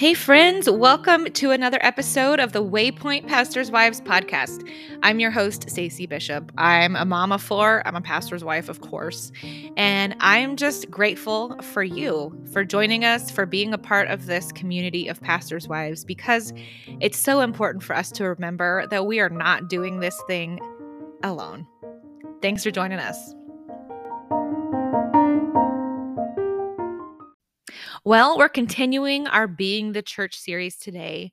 Hey, friends, welcome to another episode of the Waypoint Pastor's Wives podcast. I'm your host, Stacy Bishop. I'm a of four, I'm a pastor's wife, of course, and I'm just grateful for you for joining us, for being a part of this community of pastor's wives, because it's so important for us to remember that we are not doing this thing alone. Thanks for joining us. Well, we're continuing our Being the Church series today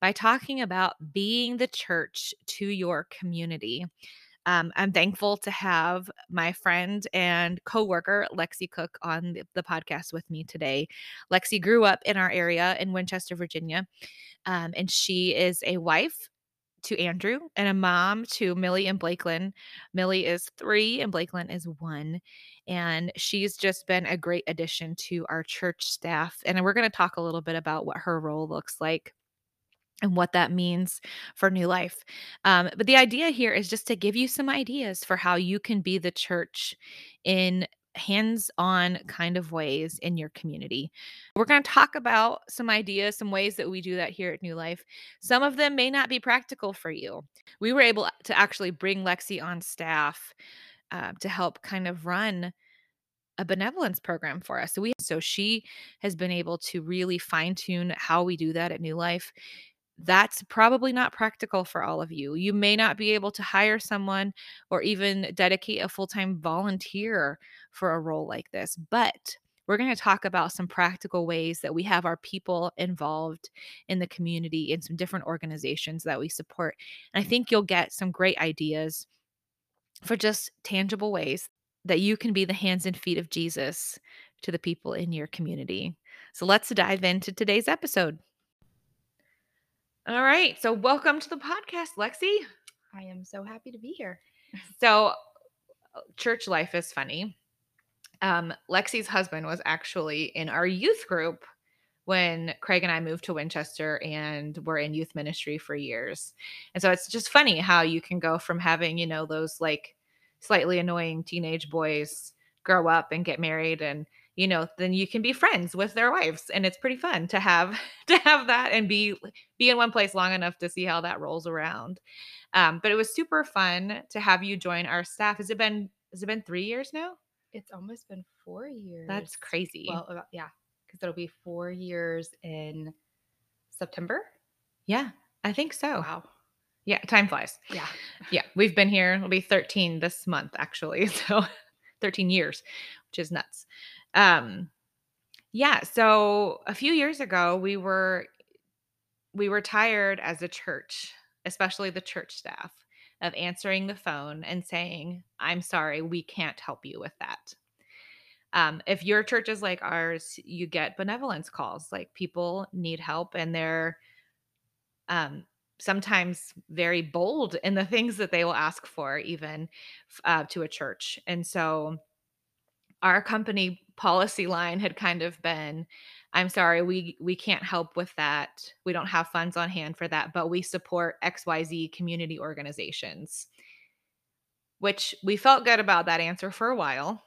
by talking about being the church to your community. Um, I'm thankful to have my friend and coworker Lexi Cook on the, the, podcast with me today. Lexi grew up in our area in Winchester, Virginia, um, and she is a wife to Andrew and a mom to Millie and Blakelyn. Millie is three and Blakelyn is one. And she's just been a great addition to our church staff. And we're going to talk a little bit about what her role looks like and what that means for new life. Um, but the idea here is just to give you some ideas for how you can be the church in hands on kind of ways in your community. We're going to talk about some ideas, some ways that we do that here at New Life. Some of them may not be practical for you. We were able to actually bring Lexi on staff uh, to help kind of run a benevolence program for us. So we so she has been able to really fine tune how we do that at New Life that's probably not practical for all of you. You may not be able to hire someone or even dedicate a full time volunteer for a role like this, but we're going to talk about some practical ways that we have our people involved in the community in some different organizations that we support. And I think you'll get some great ideas for just tangible ways that you can be the hands and feet of Jesus to the people in your community. So let's dive into today's episode. All right. So, welcome to the podcast, Lexi. I am so happy to be here. So, uh, church life is funny. Um, Lexi's husband was actually in our youth group when Craig and I moved to Winchester and were in youth ministry for years. And so it's just funny how you can go from having, you know, those like slightly annoying teenage boys grow up and get married and you know then you can be friends with their wives and it's pretty fun to have to have that and be be in one place long enough to see how that rolls around. Um, but it was super fun to have you join our staff. Has it been has it been three years now? It's almost been four years. that's crazy. Well about, yeah because it'll be four years in september? Yeah i think so. Wow. Yeah time flies. Yeah. Yeah we've been here it'll be 13 this month actually so 13 years which is nuts. Um, yeah, so a few years ago we were we were tired as a church, especially the church staff, of answering the phone and saying, "I'm sorry, we can't help you with that." Um, if your church is like ours, you get benevolence calls. Like people need help, and they're um, sometimes very bold in the things that they will ask for, even uh, to a church. And so, our company policy line had kind of been i'm sorry we we can't help with that we don't have funds on hand for that but we support xyz community organizations which we felt good about that answer for a while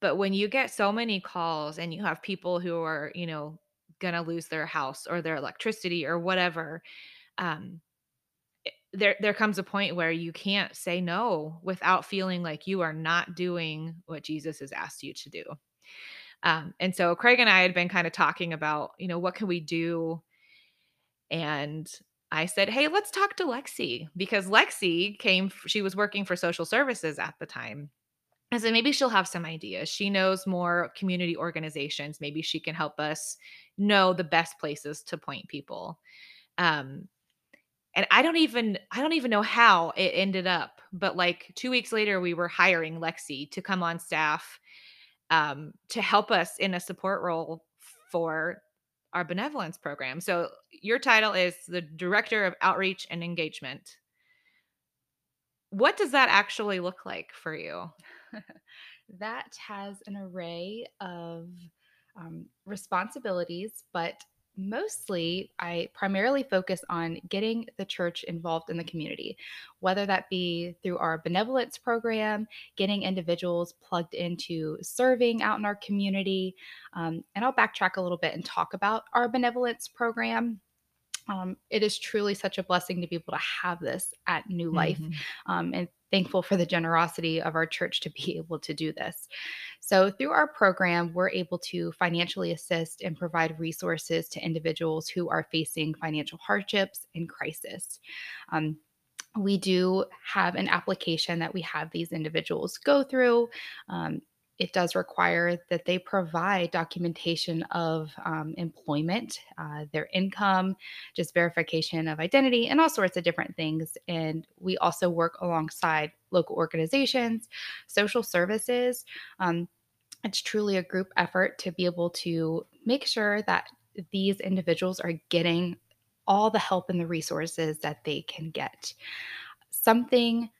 but when you get so many calls and you have people who are you know going to lose their house or their electricity or whatever um there there comes a point where you can't say no without feeling like you are not doing what Jesus has asked you to do. Um, and so Craig and I had been kind of talking about, you know, what can we do? And I said, hey, let's talk to Lexi because Lexi came, she was working for social services at the time. I said, maybe she'll have some ideas. She knows more community organizations. Maybe she can help us know the best places to point people. Um, and I don't even I don't even know how it ended up, but like 2 weeks later we were hiring Lexi to come on staff um, to help us in a support role for our benevolence program. So your title is the director of outreach and engagement. What does that actually look like for you? that has an array of um, responsibilities, but mostly I primarily focus on getting the church involved in the community, whether that be through our benevolence program, getting individuals plugged into serving out in our community. Um, and I'll backtrack a little bit and talk about our benevolence program. Um, it is truly such a blessing to be able to have this at New Life. Mhm. Um, and thankful for the generosity of our church to be able to do this. So, through our program, we're able to financially assist and provide resources to individuals who are facing financial hardships and crisis. Um, we do have an application that we have these individuals go through. Um, it does require that they provide documentation of um, employment, uh, their income, just verification of identity, and all sorts of different things. And we also work alongside local organizations, social services. Um, it's truly a group effort to be able to make sure that these individuals are getting all the help and the resources that they can get. Something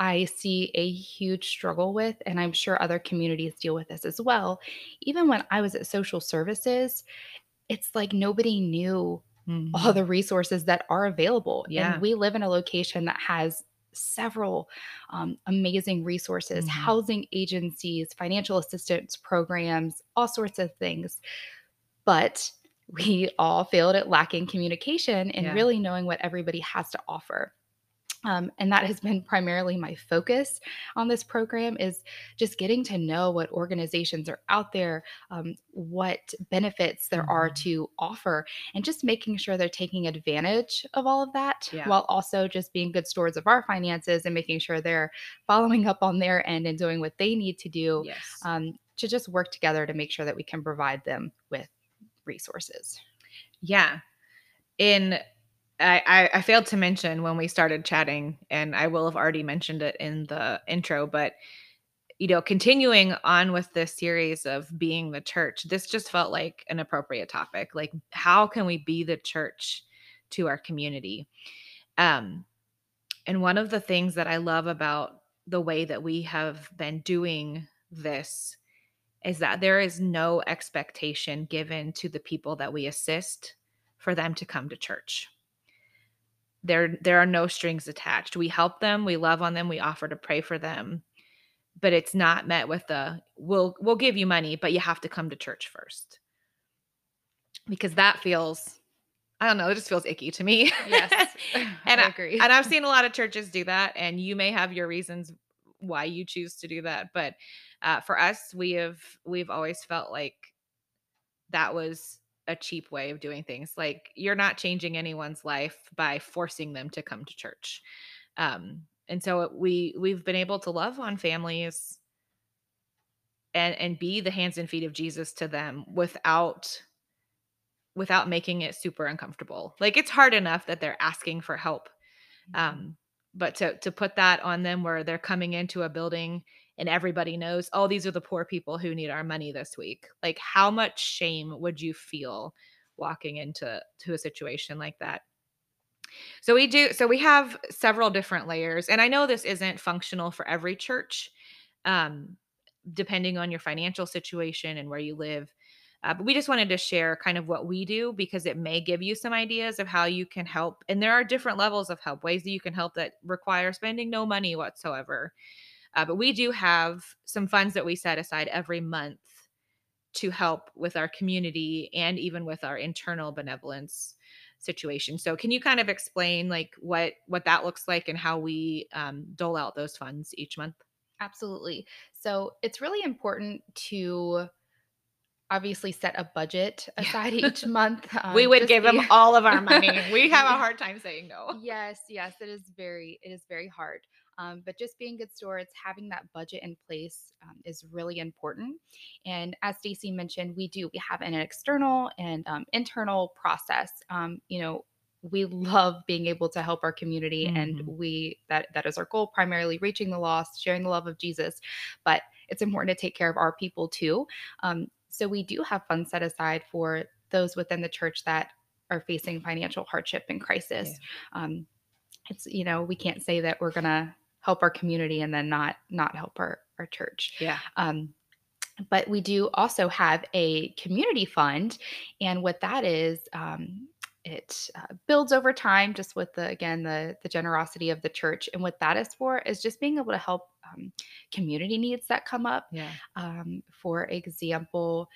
I see a huge struggle with, and I'm sure other communities deal with this as well. Even when I was at social services, it's like nobody knew all Mhm. the resources that are available. Yeah. And we live in a location that has several um, amazing resources, Mhm. housing agencies, financial assistance programs, all sorts of things. But we all failed at lacking communication and Yeah. really knowing what everybody has to offer. Um, and that has been primarily my focus on this program is just getting to know what organizations are out there um, what benefits there are Mhm. to offer and just making sure they're taking advantage of all of that Yeah. while also just being good stewards of our finances and making sure they're following up on their end and doing what they need to do Yes. um, to just work together to make sure that we can provide them with resources Yeah. In I, I failed to mention when we started chatting, and I will have already mentioned it in the intro, but you know, continuing on with this series of being the church, this just felt like an appropriate topic. Like, how can we be the church to our community? Um, and one of the things that I love about the way that we have been doing this is that there is no expectation given to the people that we assist for them to come to church. There there are no strings attached. We help them, we love on them, we offer to pray for them, but it's not met with the we'll we'll give you money, but you have to come to church first. Because that feels I don't know, it just feels icky to me. yes and i I, agree and I've seen a lot of churches do that, and you may have your reasons why you choose to do that. But uh, for us, we have we've always felt like that was a cheap way of doing things. Like you're not changing anyone's life by forcing them to come to church. Um, and so we we've been able to love on families and and be the hands and feet of Jesus to them without without making it super uncomfortable. Like it's hard enough that they're asking for help um but to to put that on them where they're coming into a building and everybody knows oh these are the poor people who need our money this week like how much shame would you feel walking into to a situation like that so we do so we have several different layers and i know this isn't functional for every church um depending on your financial situation and where you live uh, but we just wanted to share kind of what we do because it may give you some ideas of how you can help. And there are different levels of help, ways that you can help that require spending no money whatsoever. Uh, but we do have some funds that we set aside every month to help with our community and even with our internal benevolence situation. So can you kind of explain like what what that looks like and how we um, dole out those funds each month? Absolutely. So it's really important to obviously set a budget aside each month. we um, would just give them all of our money. We have a hard time saying no. yes, yes, it is very, it is very hard. Um, but just being good stewards, having that budget in place um, is really important. And as Stacy mentioned, we do we have an external and um, internal process. Um, you know, we love being able to help our community, and Mhm. we that that is our goal, primarily reaching the lost, sharing the love of Jesus. But it's important to take care of our people too. Um, so we do have funds set aside for those within the church that are facing financial hardship and crisis. Um, it's you know we can't say that we're gonna help our community and then not not help our our church. Yeah. Um, but we do also have a community fund. And what that is, um, it uh, builds over time just with the again the the generosity of the church and what that is for is just being able to help um, community needs that come up Yeah. um, for example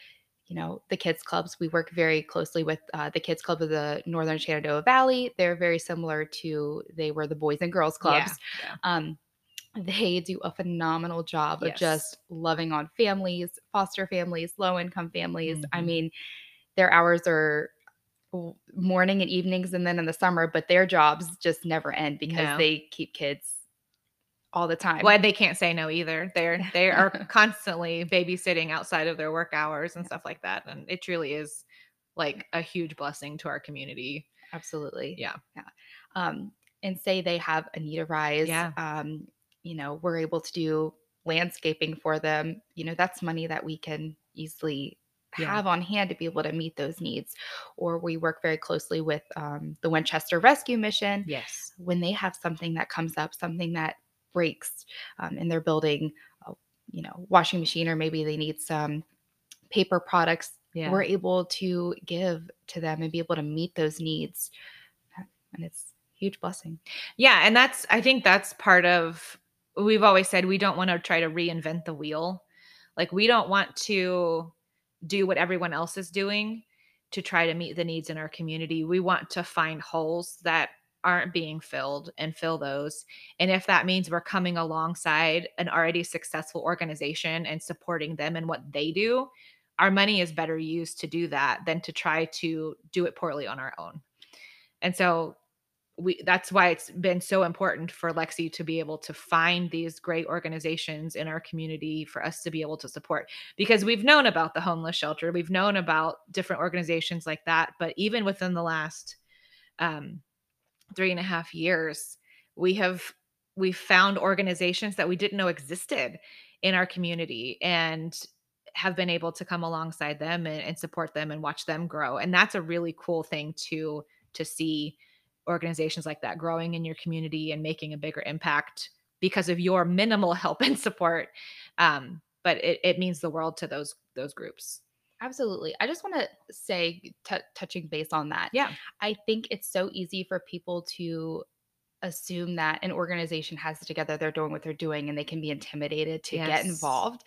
you know the kids clubs we work very closely with uh, the kids club of the northern shenandoah valley they're very similar to they were the boys and girls clubs Yeah. um, they do a phenomenal job of just loving on families foster families low income families i Mhm. mean their hours are morning and evenings and then in the summer but their jobs just never end because No. they keep kids all the time Well, they can't say no either. They're they are constantly babysitting outside of their work hours and stuff like that. And it truly is like a huge blessing to our community. absolutely Yeah. yeah um and say they have a need arise Yeah. um you know we're able to do landscaping for them you know that's money that we can easily Yeah. have on hand to be able to meet those needs or we work very closely with um, the winchester rescue mission Yes. when they have something that comes up, something that breaks um, in their building, uh, you know, washing machine, or maybe they need some paper products, Yeah. we're able to give to them and be able to meet those needs. And it's a huge blessing. Yeah, and that's I think that's part of we've always said we don't want to try to reinvent the wheel. Like we don't want to do what everyone else is doing to try to meet the needs in our community. We want to find holes that aren't being filled and fill those. And if that means we're coming alongside an already successful organization and supporting them in what they do, our money is better used to do that than to try to do it poorly on our own. And so we that's why it's been so important for Lexi to be able to find these great organizations in our community for us to be able to support because we've known about the homeless shelter we've known about different organizations like that but even within the last um, three and a half years we have we found organizations that we didn't know existed in our community and have been able to come alongside them and, and support them and watch them grow. And that's a really cool thing to to see organizations like that growing in your community and making a bigger impact because of your minimal help and support um, but it, it means the world to those those groups Absolutely. I just want to say, t- touching base on that, yeah I think it's so easy for people to assume that an organization has it together, they're doing what they're doing, and they can be intimidated to get involved.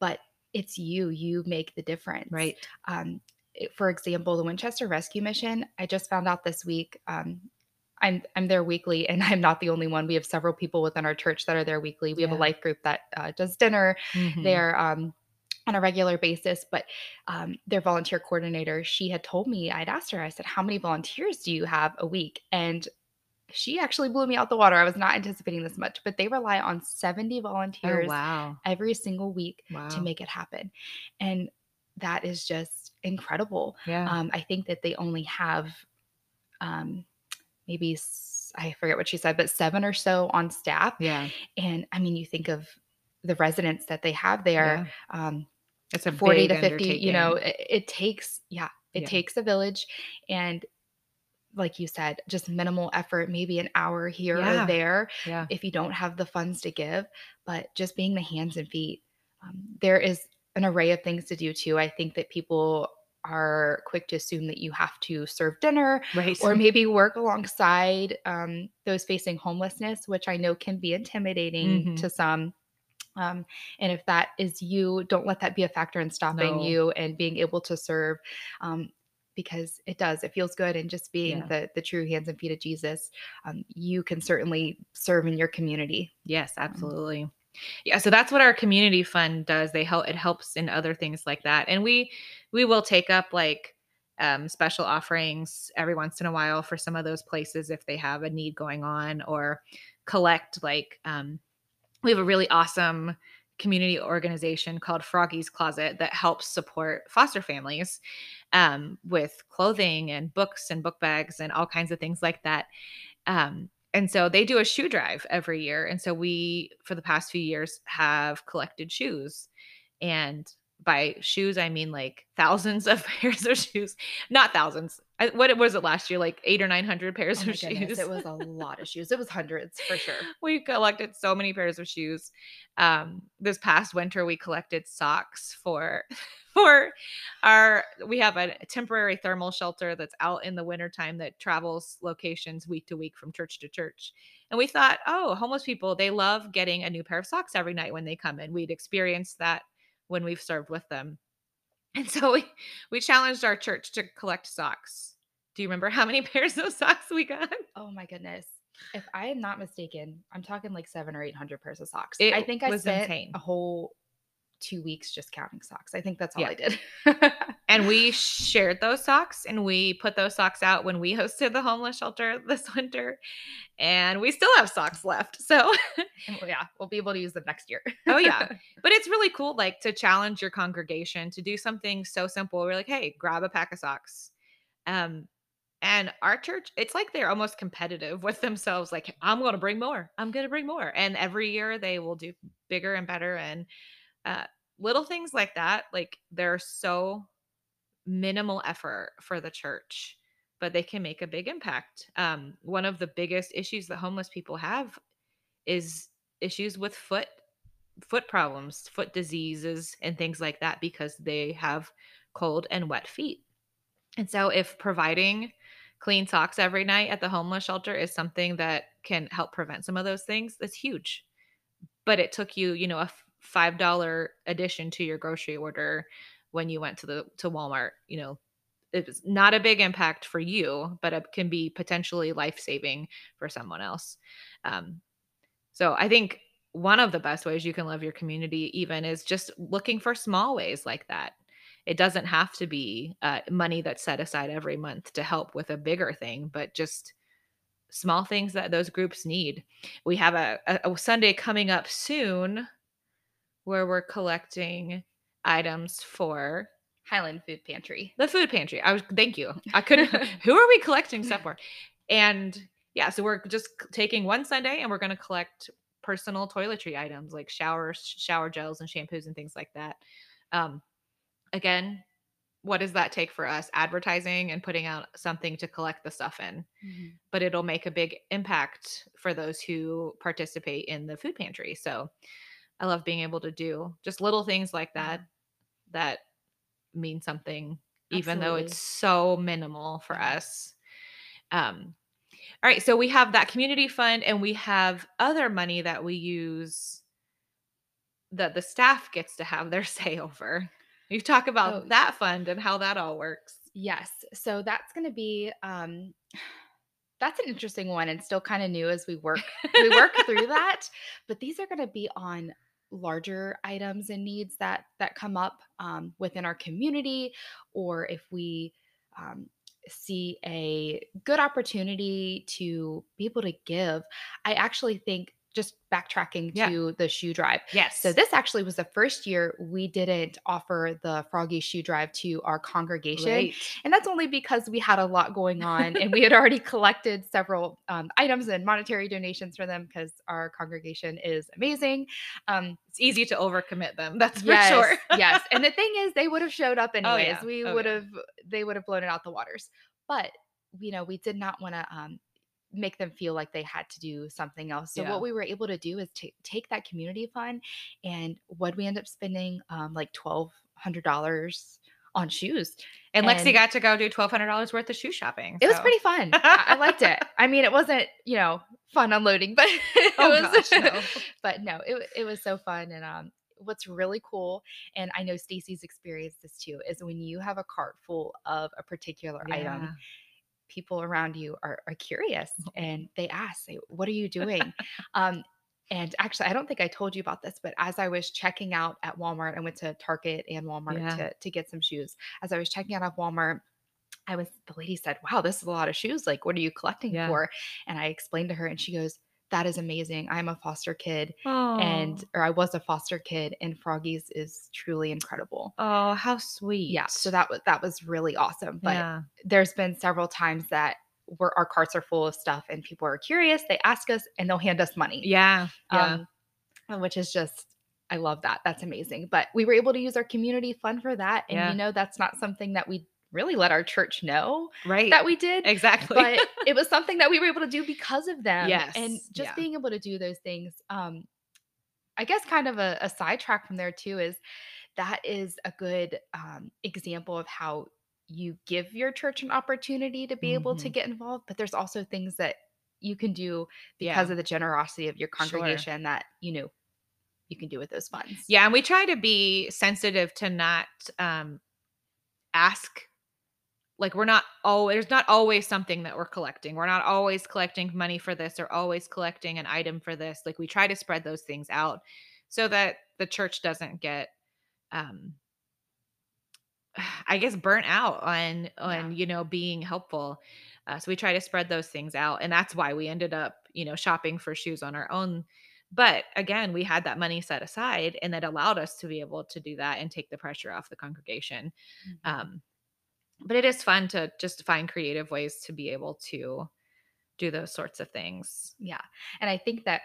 But it's you, you make the difference. right Um, it- for example, the Winchester Rescue Mission, I just found out this week. Um, I'm I'm there weekly, and I'm not the only one. We have several people within our church that are there weekly. We have a life group that uh, does dinner Mhm. there um, on a regular basis. But um, their volunteer coordinator, she had told me, I'd asked her, I said, How many volunteers do you have a week? And she actually blew me out the water. I was not anticipating this much, but they rely on 70 oh volunteers wow every single week wow to make it happen. And that is just incredible. yeah Um, I think that they only have um, maybe, I forget what she said, but seven or so on staff. yeah And I mean, you think of the residents that they have there, yeah. um, it's a 40 to 50, you know, it, it takes, yeah, it Yeah. takes a village. And like you said, just minimal effort, maybe an hour here Yeah. or there yeah if you don't have the funds to give, but just being the hands and feet. Um, there is an array of things to do too. I think that people are quick to assume that you have to serve dinner right or maybe work alongside um, those facing homelessness, which I know can be intimidating Mhm. to some. Um, and if that is you, don't let that be a factor in stopping No. you and being able to serve. Um, because it does, it feels good. And just being Yeah. the the true hands and feet of Jesus, um, you can certainly serve in your community. Yes, absolutely. Yeah, so that's what our community fund does. They help it helps in other things like that. And we we will take up like um, special offerings every once in a while for some of those places if they have a need going on or collect like um, we have a really awesome community organization called Froggy's Closet that helps support foster families um, with clothing and books and book bags and all kinds of things like that. Um, and so they do a shoe drive every year. And so we, for the past few years, have collected shoes. And by shoes, I mean like thousands of pairs of shoes, not thousands. I, what was it last year? Like eight or nine hundred pairs Oh of goodness, shoes. it was a lot of shoes. It was hundreds for sure. we collected so many pairs of shoes. Um, this past winter, we collected socks for for our. We have a temporary thermal shelter that's out in the wintertime that travels locations week to week from church to church. And we thought, oh, homeless people, they love getting a new pair of socks every night when they come in. We'd experienced that when we've served with them. And so we, we challenged our church to collect socks. Do you remember how many pairs of socks we got? Oh my goodness. If I am not mistaken, I'm talking like seven or eight hundred pairs of socks. It I think I was spent insane. a whole two weeks just counting socks. I think that's all Yeah. I did. And we shared those socks and we put those socks out when we hosted the homeless shelter this winter. And we still have socks left. So, yeah, we'll be able to use them next year. oh, yeah. But it's really cool, like to challenge your congregation to do something so simple. We're like, hey, grab a pack of socks. Um, and our church, it's like they're almost competitive with themselves. Like, I'm going to bring more. I'm going to bring more. And every year they will do bigger and better. And uh, little things like that, like they're so minimal effort for the church, but they can make a big impact. Um, one of the biggest issues that homeless people have is issues with foot foot problems, foot diseases, and things like that because they have cold and wet feet. And so, if providing clean socks every night at the homeless shelter is something that can help prevent some of those things, that's huge. But it took you, you know, a f- five dollar addition to your grocery order when you went to the to Walmart. You know, it's not a big impact for you, but it can be potentially life saving for someone else. Um, so I think one of the best ways you can love your community even is just looking for small ways like that. It doesn't have to be uh, money that's set aside every month to help with a bigger thing, but just small things that those groups need. We have a, a, a Sunday coming up soon where we're collecting items for Highland Food Pantry. the food pantry. I was thank you. I couldn't who are we collecting stuff for? And yeah, so we're just taking one Sunday and we're going to collect personal toiletry items like shower shower gels and shampoos and things like that. Um again, what does that take for us? Advertising and putting out something to collect the stuff in. But it'll make a big impact for those who participate in the food pantry. So I love being able to do just little things like that that mean something even though it's so minimal for us. Um, all right, so we have that community fund and we have other money that we use that the staff gets to have their say over. You talk about Oh. that fund and how that all works. Yes. So that's going to be um that's an interesting one and still kind of new as we work we work through that, but these are going to be on larger items and needs that that come up um, within our community or if we um, see a good opportunity to be able to give i actually think just backtracking Yeah. to the shoe drive Yes. so this actually was the first year we didn't offer the Froggy Shoe Drive to our congregation. Great. And that's only because we had a lot going on and we had already collected several um, items and monetary donations for them because our congregation is amazing. Um, It's easy to overcommit them. That's yes, for sure. yes. And the thing is, they would have showed up anyways. yeah. We Oh, would yeah. have, they would have blown it out the waters. But, you know, we did not want to um, make them feel like they had to do something else. So Yeah. what we were able to do is ta- take that community fund and what we end up spending um, like $1,200 on shoes. and Lexi got to go do twelve hundred dollars worth of shoe shopping. It was pretty fun. I, I liked it. I mean, it wasn't, you know, fun unloading, but it Oh was, gosh, no. but no, it, it was so fun. And um, what's really cool, and I know Stacy's experienced this too, is when you have a cart full of a particular Yeah. item, people around you are, are curious and they ask, say, what are you doing? um, and actually, I don't think I told you about this, but as I was checking out at Walmart, I went to Target and Walmart Yeah. to, to get some shoes. As I was checking out at Walmart, I was, the lady said, wow, this is a lot of shoes. Like, what are you collecting Yeah. for? And I explained to her, and she goes, that is amazing. I'm a foster kid Oh. and or I was a foster kid and Froggies is truly incredible. oh, how sweet. Yeah, so that was that was really awesome. But yeah. there's been several times that where our carts are full of stuff and people are curious, they ask us and they'll hand us money. Yeah. Yeah. Um, which is just I love that. That's amazing. But we were able to use our community fund for that and Yeah. you know that's not something that we really let our church know right. that we did. exactly. But it was something that we were able to do because of them. Yes. And just yeah. being able to do those things. Um, I guess kind of a, a sidetrack from there too is that is a good um, example of how you give your church an opportunity to be able to Mhm. get involved, but there's also things that you can do Yeah. because of the generosity of your Sure. congregation that you know you can do with those funds. Yeah, and we try to be sensitive to not um ask like we're not always there's not always something that we're collecting. We're not always collecting money for this or always collecting an item for this. Like we try to spread those things out so that the church doesn't get um I guess burnt out on on Yeah. you know being helpful. Uh, so we try to spread those things out, and that's why we ended up you know shopping for shoes on our own. But again, we had that money set aside, and that allowed us to be able to do that and take the pressure off the congregation. Mhm. Um, but it is fun to just find creative ways to be able to do those sorts of things. Yeah. And I think that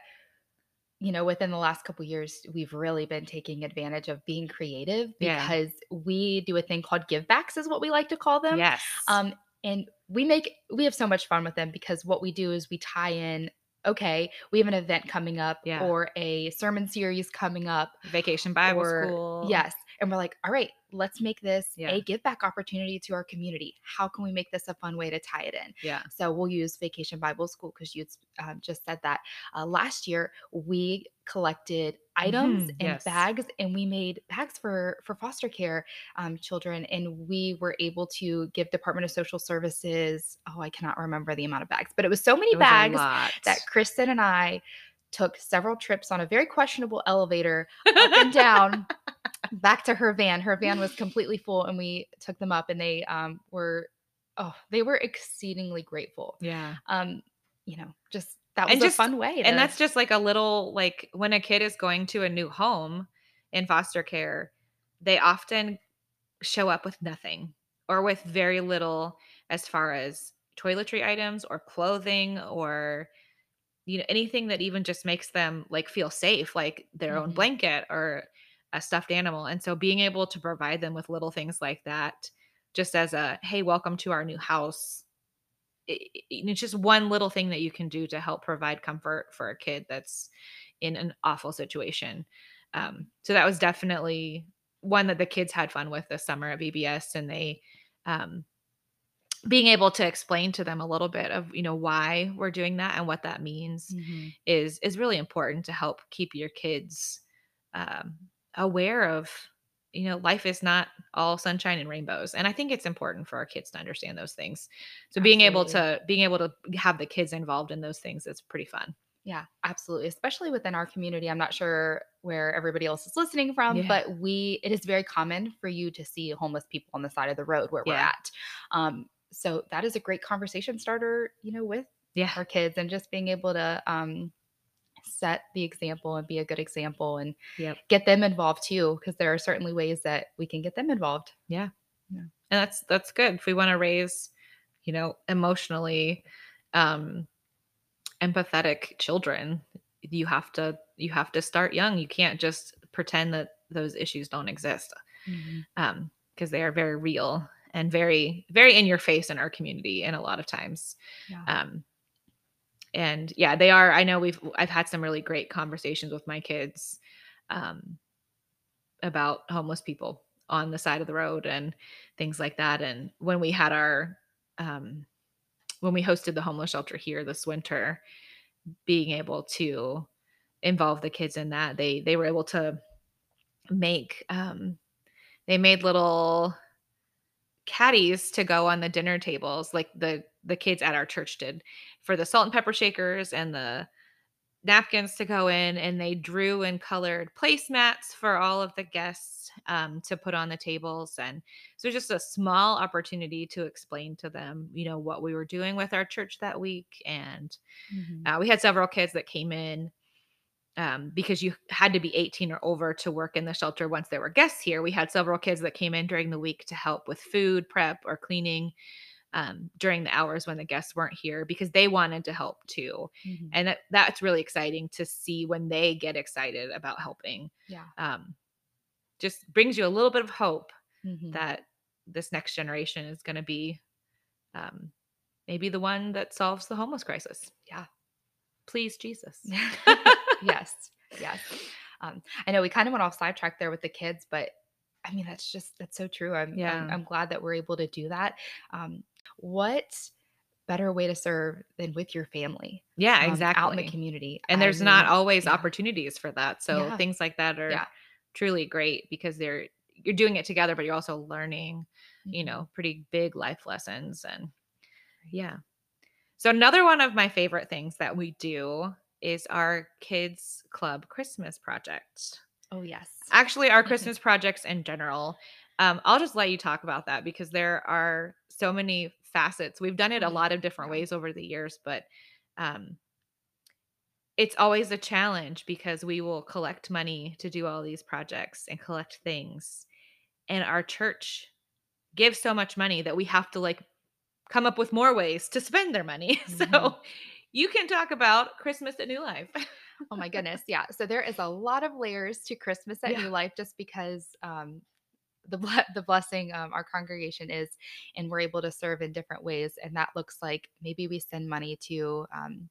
you know within the last couple years we've really been taking advantage of being creative Yeah. because we do a thing called give backs is what we like to call them. Yes. Um, and we make we have so much fun with them because what we do is we tie in. Okay, we have an event coming up Yeah. or a sermon series coming up. Vacation Bible or- School. Yes, and we're like, all right, let's make this Yeah. a give back opportunity to our community. How can we make this a fun way to tie it in? Yeah. So we'll use Vacation Bible School because you um, just said that. Uh, last year we collected items Mhm, and yes. bags, and we made bags for for foster care um, children, and we were able to give Department of Social Services. Oh, I cannot remember the amount of bags, but it was so many was bags that Kristen and I took several trips on a very questionable elevator up and down back to her van. Her van was completely full, and we took them up, and they um, were oh, they were exceedingly grateful. yeah. Um, you know, just that was And a just- fun way, and that's just like a little like when a kid is going to a new home in foster care they often show up with nothing or with very little as far as toiletry items or clothing or you know anything that even just makes them like feel safe like their own Mhm. blanket or a stuffed animal and so being able to provide them with little things like that just as a hey welcome to our new house i- i- it's just one little thing that you can do to help provide comfort for a kid that's in an awful situation. Um, so that was definitely one that the kids had fun with this summer at VBS, and they um, being able to explain to them a little bit of you know why we're doing that and what that means Mhm. is is really important to help keep your kids um, aware of you know life is not all sunshine and rainbows and i think it's important for our kids to understand those things so being able to being able to have the kids involved in those things is pretty fun Yeah, absolutely. Especially within our community. I'm not sure where everybody else is listening from, Yeah. but we it is very common for you to see homeless people on the side of the road where we're at. Um, so that is a great conversation starter, you know, with yeah our kids and just being able to um set the example and be a good example and Yep. get them involved too because there are certainly ways that we can get them involved Yeah. Yeah. and that's that's good if we want to raise you know emotionally um empathetic children you have to you have to start young you can't just pretend that those issues don't exist um because they are very real and very very in your face in our community and a lot of times yeah um and yeah they are i know we've i've had some really great conversations with my kids um about homeless people on the side of the road and things like that and when we had our um when we hosted the homeless shelter here this winter being able to involve the kids in that they they were able to make um they made little caddies to go on the dinner tables like the the kids at our church did for the salt and pepper shakers and the napkins to go in and they drew and colored placemats for all of the guests um, to put on the tables and so just a small opportunity to explain to them you know what we were doing with our church that week and Mhm. uh, we had several kids that came in um, because you had to be 18 or over to work in the shelter once there were guests here. We had several kids that came in during the week to help with food prep or cleaning um, during the hours when the guests weren't here because they wanted to help too. Mhm. And that, that's really exciting to see when they get excited about helping. yeah Um, just brings you a little bit of hope Mhm. that this next generation is going to be um, maybe the one that solves the homeless crisis. Yeah. Please, Jesus. yes. Yes. Um, I know we kind of went off sidetrack there with the kids, but I mean, that's just, that's so true. I'm, Yeah. I'm, I'm glad that we're able to do that. Um, what better way to serve than with your family? Yeah, um, exactly. Out in the community. and I there's not always yeah. opportunities for that. So Yeah. things like that are Yeah. truly great because they're you're doing it together, but you're also learning, you Mhm. know, pretty big life lessons and yeah. So another one of my favorite things that we do is our kids club Christmas project. Oh, yes. Actually, our. Christmas projects in general. Um, I'll just let you talk about that because there are so many facets. We've done it a Mhm. lot of different ways over the years, but um, it's always a challenge because we will collect money to do all these projects and collect things. And our church gives so much money that we have to like come up with more ways to spend their money. so Mhm. you can talk about Christmas at New Life. Oh my goodness. Yeah. So there is a lot of layers to Christmas at Yeah. New Life just because um the the blessing um, our congregation is and we're able to serve in different ways and that looks like maybe we send money to um,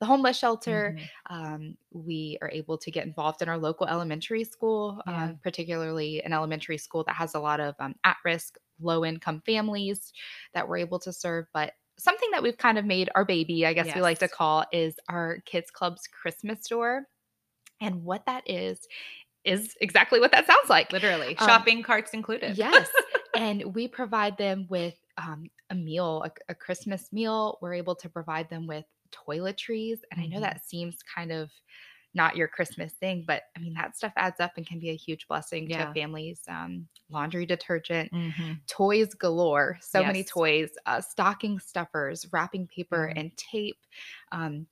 the homeless shelter Mhm. um, we are able to get involved in our local elementary school Yeah. um, particularly an elementary school that has a lot of um, at-risk low income families that we're able to serve but something that we've kind of made our baby i guess we like to call is our kids club's christmas store and what that is is exactly what that sounds like Literally, Um, shopping carts included. Yes. and we provide them with um, a meal, a, a Christmas meal. We're able to provide them with toiletries. And I know Mhm. that seems kind of not your Christmas thing, but I mean, that stuff adds up and can be a huge blessing Yeah. to families. Um, laundry detergent, Mhm. toys galore, so many toys, uh, stocking stuffers, wrapping paper, Yeah. and tape. Um,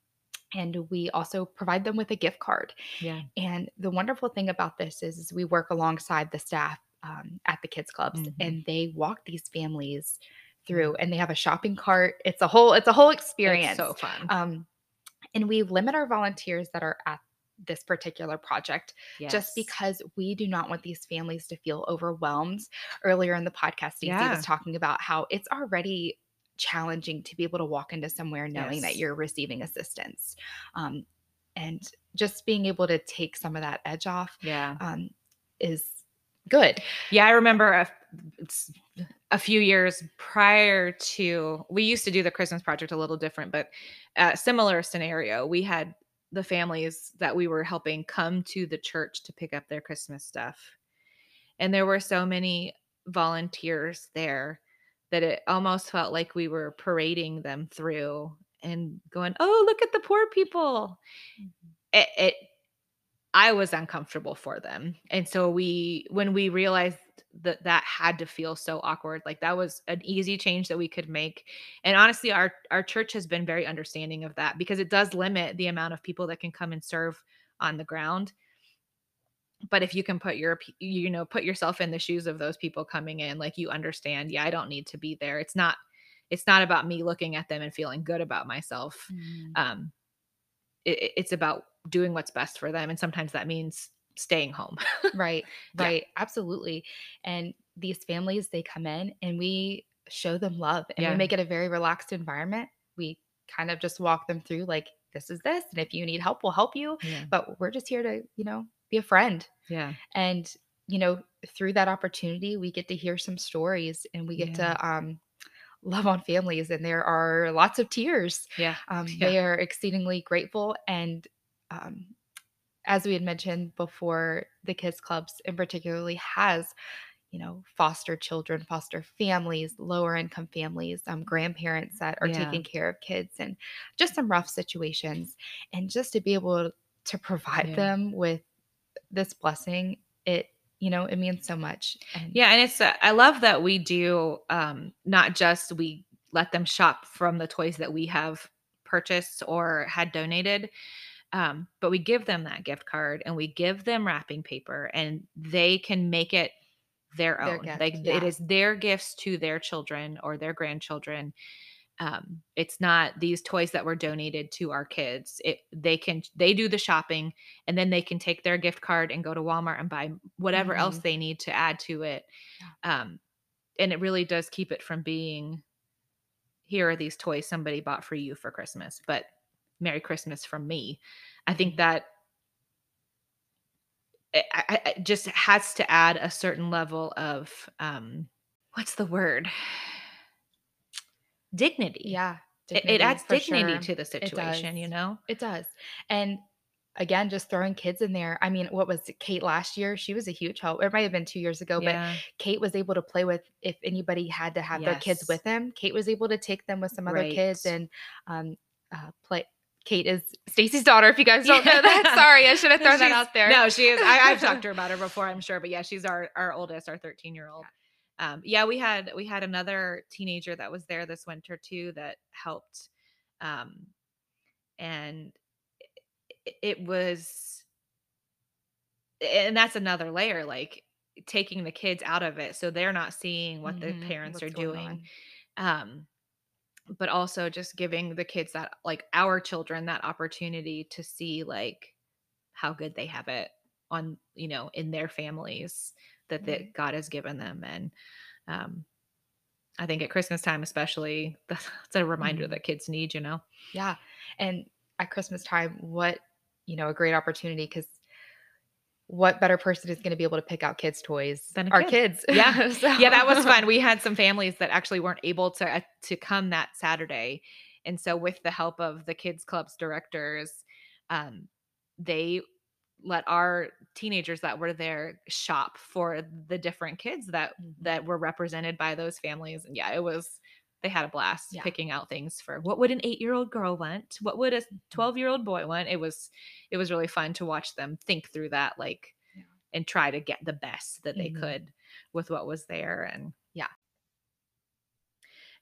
and we also provide them with a gift card. Yeah. And the wonderful thing about this is, is we work alongside the staff um, at the kids clubs, Mhm. and they walk these families through, and they have a shopping cart. It's a whole it's a whole experience. It's so fun. um, and we limit our volunteers that are at this particular project just because we do not want these families to feel overwhelmed. Earlier in the podcast, Stacy Yeah. was talking about how it's already challenging to be able to walk into somewhere knowing that you're receiving assistance. Um, and just being able to take some of that edge off Yeah. um, is good. Yeah, I remember a, a few years prior to we used to do the Christmas project a little different, but uh, similar scenario. We had the families that we were helping come to the church to pick up their Christmas stuff, and there were so many volunteers there that it almost felt like we were parading them through and going, "Oh, look at the poor people." Mm-hmm. It, it I was uncomfortable for them. And so we when we realized that that had to feel so awkward, like that was an easy change that we could make. And honestly, our our church has been very understanding of that because it does limit the amount of people that can come and serve on the ground. But if you can put your you know, put yourself in the shoes of those people coming in, like you understand, yeah, I don't need to be there. It's not it's not about me looking at them and feeling good about myself um it, it- it's about doing what's best for them and sometimes that means staying home right Yeah. right absolutely and these families they come in and we show them love and Yeah. we make it a very relaxed environment we kind of just walk them through like this is this and if you need help we'll help you yeah but we're just here to you know be a friend yeah and you know through that opportunity we get to hear some stories and we get Yeah. to um love on families and there are lots of tears yeah um, Yeah. They are exceedingly grateful. And um, as we had mentioned before, the kids clubs in particularly has, you know, foster children, foster families, lower income families, um, grandparents that are Yeah. taking care of kids, and just some rough situations. And just to be able to provide Yeah. them with this blessing, it you know it means so much. And yeah and it's uh, i love that we do um not just we let them shop from the toys that we have purchased or had donated um but we give them that gift card and we give them wrapping paper and they can make it their Their own gift, like yeah. it is their gifts to their children or their grandchildren um it's not these toys that were donated to our kids it they can they do the shopping and then they can take their gift card and go to walmart and buy whatever else Mhm. they need to add to it um and it really does keep it from being here are these toys somebody bought for you for Christmas, but Merry Christmas from me. I think that it, I, I just has to add a certain level of um what's the word dignity Yeah. it, it adds dignity sure. to the situation you know It does. And again, just throwing kids in there. I mean, what was it, Kate last year? She was a huge help. It might have been two years ago, but Kate was able to play with if anybody had to have their kids with them. Kate was able to take them with some other kids and um, uh, play. Kate is Stacy's daughter. If you guys don't know that, sorry, I should have thrown that out there. no she is I, i've talked to her about her before i'm sure but yeah she's our our oldest our 13 year old um yeah we had we had another teenager that was there this winter too that helped um and it, it was and that's another layer like taking the kids out of it so they're not seeing what the Mhm, parents what's are doing um but also just giving the kids that like our children that opportunity to see like how good they have it on you know in their families that that Right. god has given them and um i think at christmas time especially that's a reminder Mhm. that kids need you know Yeah. And at Christmas time, what, you know, a great opportunity because what better person is going to be able to pick out kids' toys Than Our kid. kids. Yeah. So- yeah that was fun we had some families that actually weren't able to uh, to come that saturday and so with the help of the kids club's directors um they let our teenagers that were there shop for the different kids that Mhm. that were represented by those families and yeah it was they had a blast Yeah. picking out things for what would an 8-year-old girl want what would a Mm-hmm. 12-year-old boy want it was it was really fun to watch them think through that like Yeah. and try to get the best that they Mhm. could with what was there and Yeah.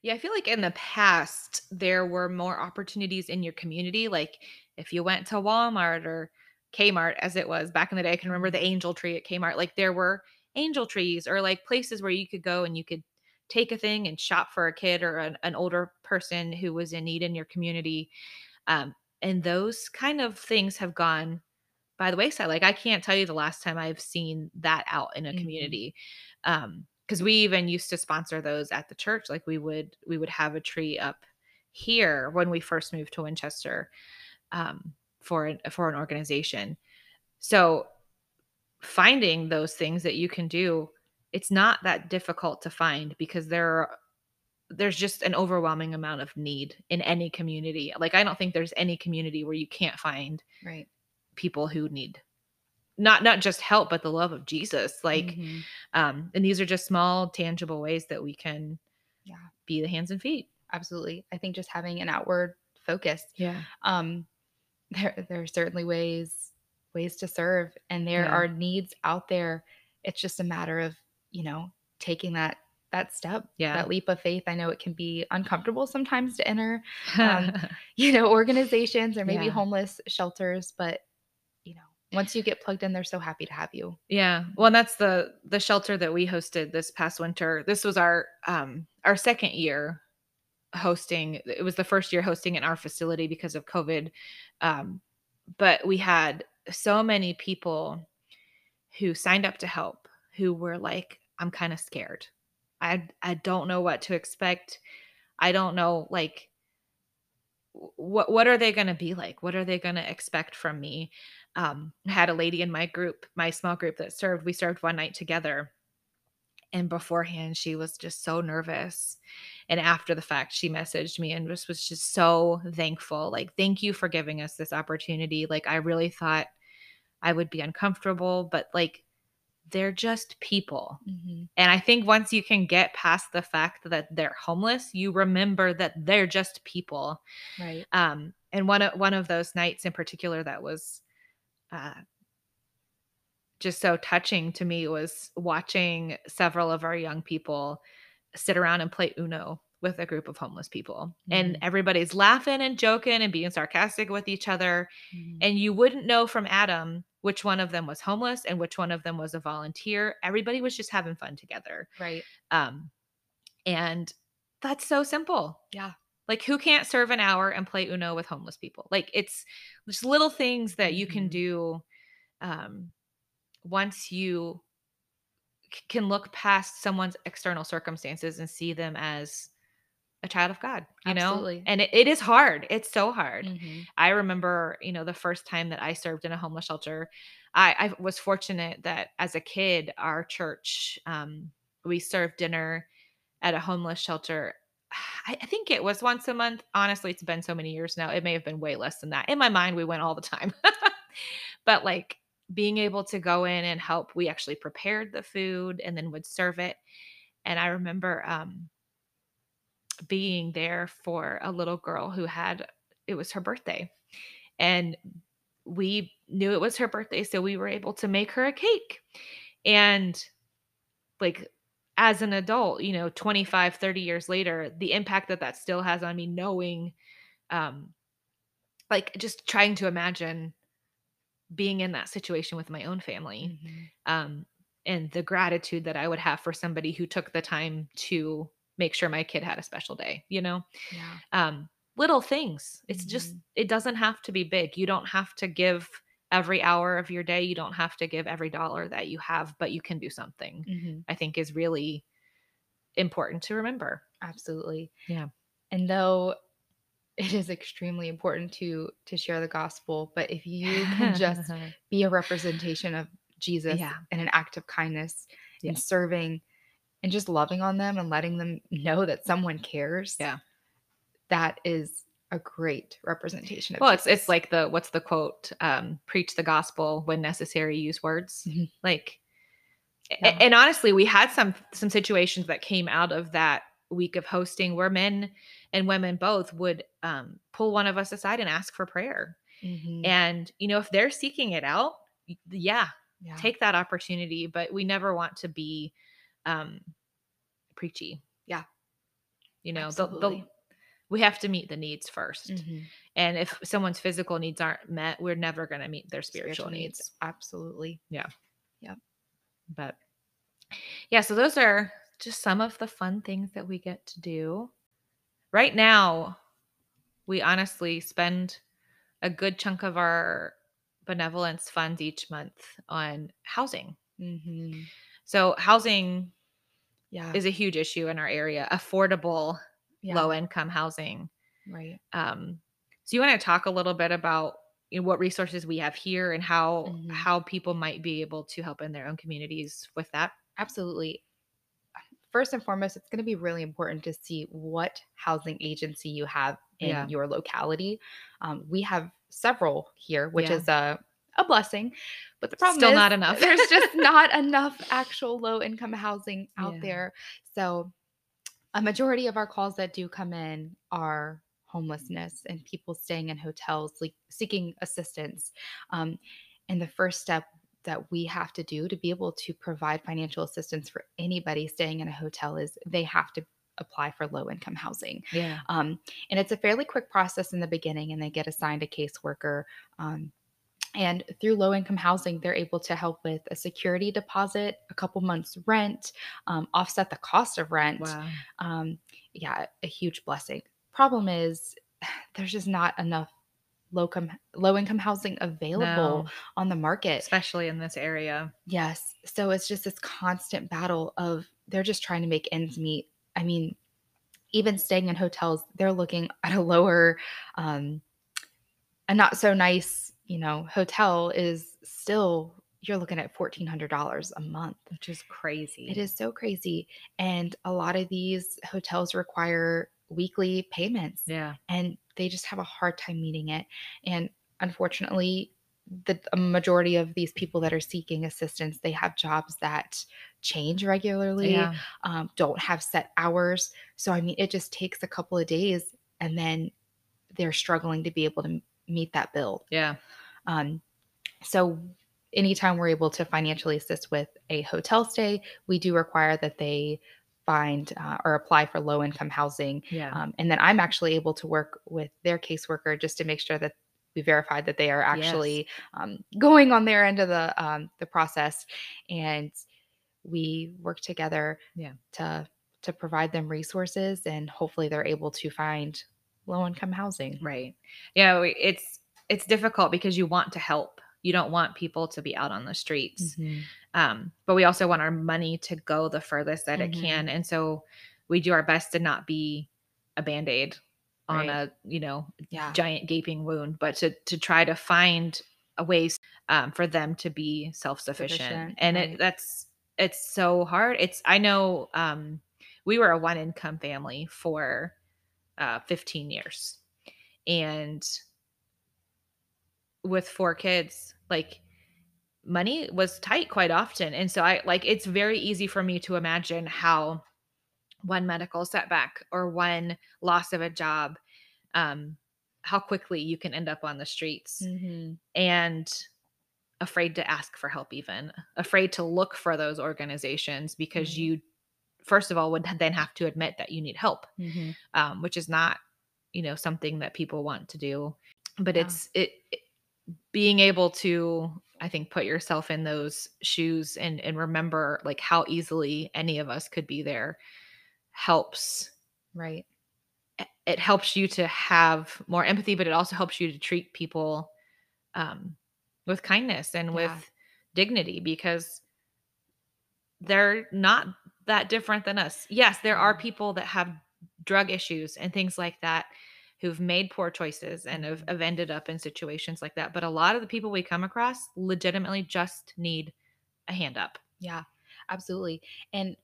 yeah i feel like in the past there were more opportunities in your community like if you went to walmart or kmart as it was back in the day i can remember the angel tree at kmart like there were angel trees or like places where you could go and you could take a thing and shop for a kid or an, an older person who was in need in your community um, and those kind of things have gone by the wayside like i can't tell you the last time i've seen that out in a Mhm. community um because we even used to sponsor those at the church like we would we would have a tree up here when we first moved to winchester um for an for an organization so finding those things that you can do it's not that difficult to find because there are there's just an overwhelming amount of need in any community like i don't think there's any community where you can't find Right. people who need not not just help but the love of jesus like Mhm. um and these are just small tangible ways that we can Yeah. be the hands and feet Absolutely. I think just having an outward focus. yeah Um, there, there are certainly ways ways to serve, and there Yeah. are needs out there. It's just a matter of you know taking that that step, Yeah. that leap of faith. I know it can be uncomfortable sometimes to enter, Um, you know, organizations or maybe Yeah. homeless shelters, but you know, once you get plugged in, they're so happy to have you. yeah well and that's the the shelter that we hosted this past winter this was our um our second year hosting it was the first year hosting in our facility because of covid um but we had so many people who signed up to help who were like i'm kind of scared. I i don't know what to expect. I don't know like what what are they going to be like? What are they going to expect from me? Um had a lady in my group my small group that served we served one night together and beforehand she was just so nervous and after the fact she messaged me and just was just so thankful like thank you for giving us this opportunity like i really thought i would be uncomfortable but like they're just people Mhm. and I think once you can get past the fact that they're homeless, you remember that they're just people. Right. Um, and one of one of those nights in particular that was uh, just so touching to me was watching several of our young people sit around and play Uno with a group of homeless people, and Mhm. everybody's laughing and joking and being sarcastic with each other, Mhm. and you wouldn't know from Adam which one of them was homeless and which one of them was a volunteer. Everybody was just having fun together. Right. Um, and that's so simple. Yeah. Like, who can't serve an hour and play Uno with homeless people? Like, it's just little things that you can Mhm. do um, once you c- can look past someone's external circumstances and see them as a child of God, you Absolutely. know? And it, it is hard. It's so hard. Mhm. I remember, you know, the first time that I served in a homeless shelter, I, I was fortunate that as a kid, our church, um, we served dinner at a homeless shelter. I, I think it was once a month. Honestly, it's been so many years now. It may have been way less than that. In my mind, we went all the time. but like being able to go in and help, we actually prepared the food and then would serve it. And I remember um, being there for a little girl who had, it was her birthday. And we knew it was her birthday. So we were able to make her a cake. And like, as an adult, you know, 25, 30 years later, the impact that that still has on me, knowing, um, like, just trying to imagine being in that situation with my own family Mhm. um, and the gratitude that I would have for somebody who took the time to make sure my kid had a special day, you know? Yeah. Um, little things. It's just, Mhm. it doesn't have to be big. You don't have to give every hour of your day. You don't have to give every dollar that you have, but you can do something, Mhm. I think is really important to remember. Absolutely. Yeah. And though it is extremely important to to share the gospel, but if you can just be a representation of Jesus Yeah. and an act of kindness Yeah. and serving and just loving on them and letting them know that someone cares. Yeah. That is a great representation of well, it's Jesus. it's like the what's the quote? Um, preach the gospel when necessary, use words. Mhm. Like Yeah. and honestly, we had some some situations that came out of that week of hosting where men and women both would um, pull one of us aside and ask for prayer. Mhm. And you know, if they're seeking it out, yeah, yeah. take that opportunity. But we never want to be um, preachy. Yeah. You know, the, the we have to meet the needs 1st Mhm. and if someone's physical needs aren't met, we're never going to meet their spiritual, needs. Absolutely. Yeah. Yeah. But yeah, so those are just some of the fun things that we get to do. Right now, we honestly spend a good chunk of our benevolence funds each month on housing. Mhm. So, housing Yeah. is a huge issue in our area, affordable, yeah. low income housing. Right. Um, so, you want to talk a little bit about you know, what resources we have here and how Mhm. how people might be able to help in their own communities with that? Absolutely. First and foremost, it's going to be really important to see what housing agency you have in Yeah. your locality. Um, we have several here, which Yeah. is a a blessing, but the problem Still is not enough. there's just not enough actual low income housing out Yeah. there. So, a majority of our calls that do come in are homelessness and people staying in hotels, like seeking assistance. Um, and the first step that we have to do to be able to provide financial assistance for anybody staying in a hotel is they have to apply for low income housing. Yeah. Um, and it's a fairly quick process in the beginning, and they get assigned a caseworker. Um, and through low income housing, they're able to help with a security deposit, a couple months' rent, um, offset the cost of rent. Wow. Um, yeah, a huge blessing. Problem is, there's just not enough low income low income housing available No, on the market. especially in this area. Yes. So it's just this constant battle of they're just trying to make ends meet. I mean, even staying in hotels, they're looking at a lower, um, a not so nice, you know, hotel is still you're looking at fourteen hundred dollars a month. Which is crazy. It is so crazy, and a lot of these hotels require weekly payments Yeah. and they just have a hard time meeting it. And unfortunately, the majority of these people that are seeking assistance, they have jobs that change regularly, Yeah. um, don't have set hours. So I mean, it just takes a couple of days, and then they're struggling to be able to meet that bill. Yeah. Um, so anytime we're able to financially assist with a hotel stay, we do require that they find uh, or apply for low income housing Yeah. um, and then I'm actually able to work with their caseworker just to make sure that we verified that they are actually um, going on their end of the um, the process, and we work together Yeah. to to provide them resources, and hopefully they're able to find low income housing. right. Yeah. we- It's it's difficult because you want to help. You don't want people to be out on the streets. Mhm. Um, but we also want our money to go the furthest that Mhm. it can. And so we do our best to not be a band-aid on Right. a, you know, Yeah. giant gaping wound, but to to try to find a ways um, for them to be self-sufficient. Sufficient, and right. it that's it's so hard. It's I know um, we were a one income family for uh, 15 years, and with four kids, like money was tight quite often, and so I like it's very easy for me to imagine how one medical setback or one loss of a job um how quickly you can end up on the streets Mhm. and afraid to ask for help even afraid to look for those organizations because Mhm. you first of all would then have to admit that you need help Mhm. um, which is not you know something that people want to do but Yeah. it's it, it being able to i think put yourself in those shoes and and remember like how easily any of us could be there helps Right. it- helps you to have more empathy but it also helps you to treat people um, with kindness and Yeah. with dignity because they're not that different than us yes there are people that have drug issues and things like that who've made poor choices and have, Mhm. have ended up in situations like that but a lot of the people we come across legitimately just need a hand up Yeah, absolutely. And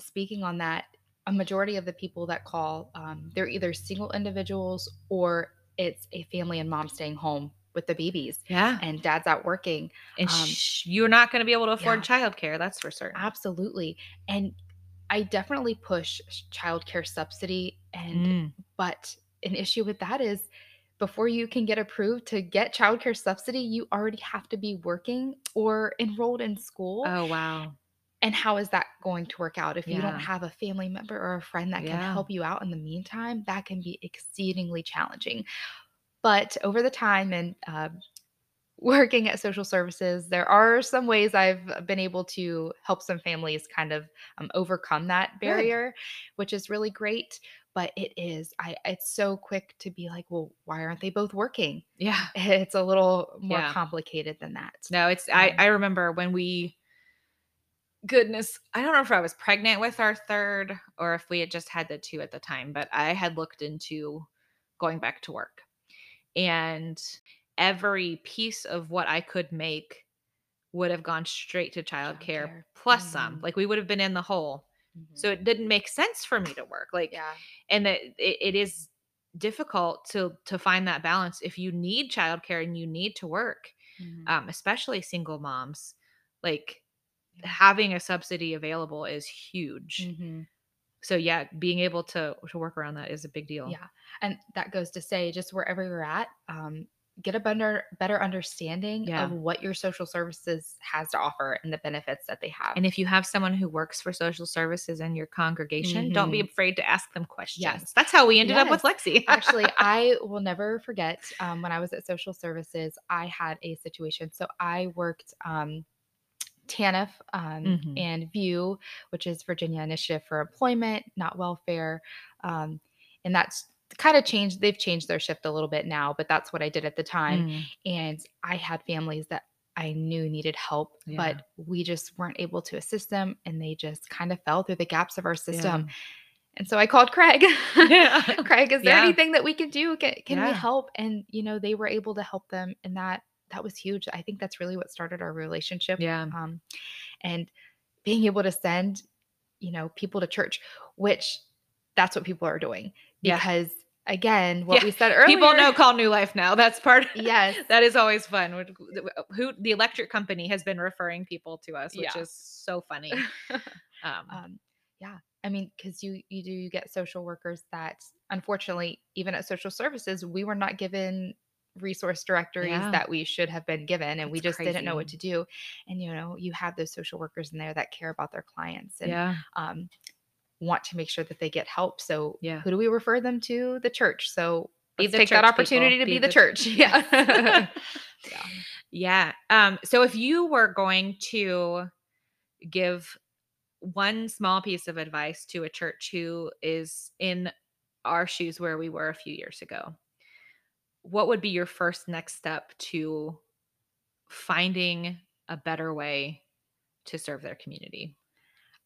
speaking on that, a majority of the people that call, um, they're either single individuals or it's a family and mom staying home with the babies yeah and dad's out working. and um, sh- you're not going to be able to afford yeah. childcare that's for certain Absolutely. And I definitely push childcare subsidy and Mm. but an issue with that is before you can get approved to get childcare subsidy, you already have to be working or enrolled in school. oh wow And how is that going to work out if you don't have a family member or a friend that can Yeah. help you out in the meantime? That can be exceedingly challenging. But over the time and uh, working at social services, there are some ways I've been able to help some families kind of um, overcome that Good. barrier, which is really great. But it is, I it's so quick to be like, well, why aren't they both working? yeah It's a little more Yeah. complicated than that. No, it's I Um, I remember when we goodness, I don't know if I was pregnant with our third or if we had just had the two at the time, but I had looked into going back to work. And every piece of what I could make would have gone straight to childcare Childcare. plus some. Mhm. Like we would have been in the hole. So it didn't make sense for me to work. Like yeah, and that it, it is difficult to to find that balance if you need childcare and you need to work Mhm. um, especially single moms like having a subsidy available is huge Mhm. so yeah being able to to work around that is a big deal Yeah. And that goes to say, just wherever you're at, um, get a better better understanding Yeah. of what your social services has to offer and the benefits that they have. and if you have someone who works for social services in your congregation don't be afraid to ask them questions Yes. that's how we ended up with lexi Actually, I will never forget um, when I was at social services, I had a situation. So I worked um, TANF um, Mhm. and VIEW, which is Virginia Initiative for Employment, not Welfare. Um, and that's kind of changed. They've changed their shift a little bit now, but that's what I did at the time. Mm, And I had families that I knew needed help, Yeah. but we just weren't able to assist them. And they just kind of fell through the gaps of our system. And so I called Craig. Yeah. Craig, is there Yeah. anything that we can do? Can, can we help? And you know, they were able to help them, and that that was huge. I think that's really what started our relationship. yeah Um, and being able to send, you know, people to church, which that's what people are doing Yeah. because again, what Yeah. we said earlier, people know call new life now that's part of, Yes. that is always fun who the electric company has been referring people to us which Yeah. is so funny um, um, yeah i mean because you you do you get social workers that unfortunately even at social services we were not given resource directories Yeah. that we should have been given and we It's just didn't know what to do and you know you have those social workers in there that care about their clients and yeah um, want to make sure that they get help so Yeah. who do we refer them to the church so let's take that opportunity people. to be, Be the, the- church Yes. yeah yeah Yeah. Um, so if you were going to give one small piece of advice to a church who is in our shoes where we were a few years ago, what would be your first next step to finding a better way to serve their community.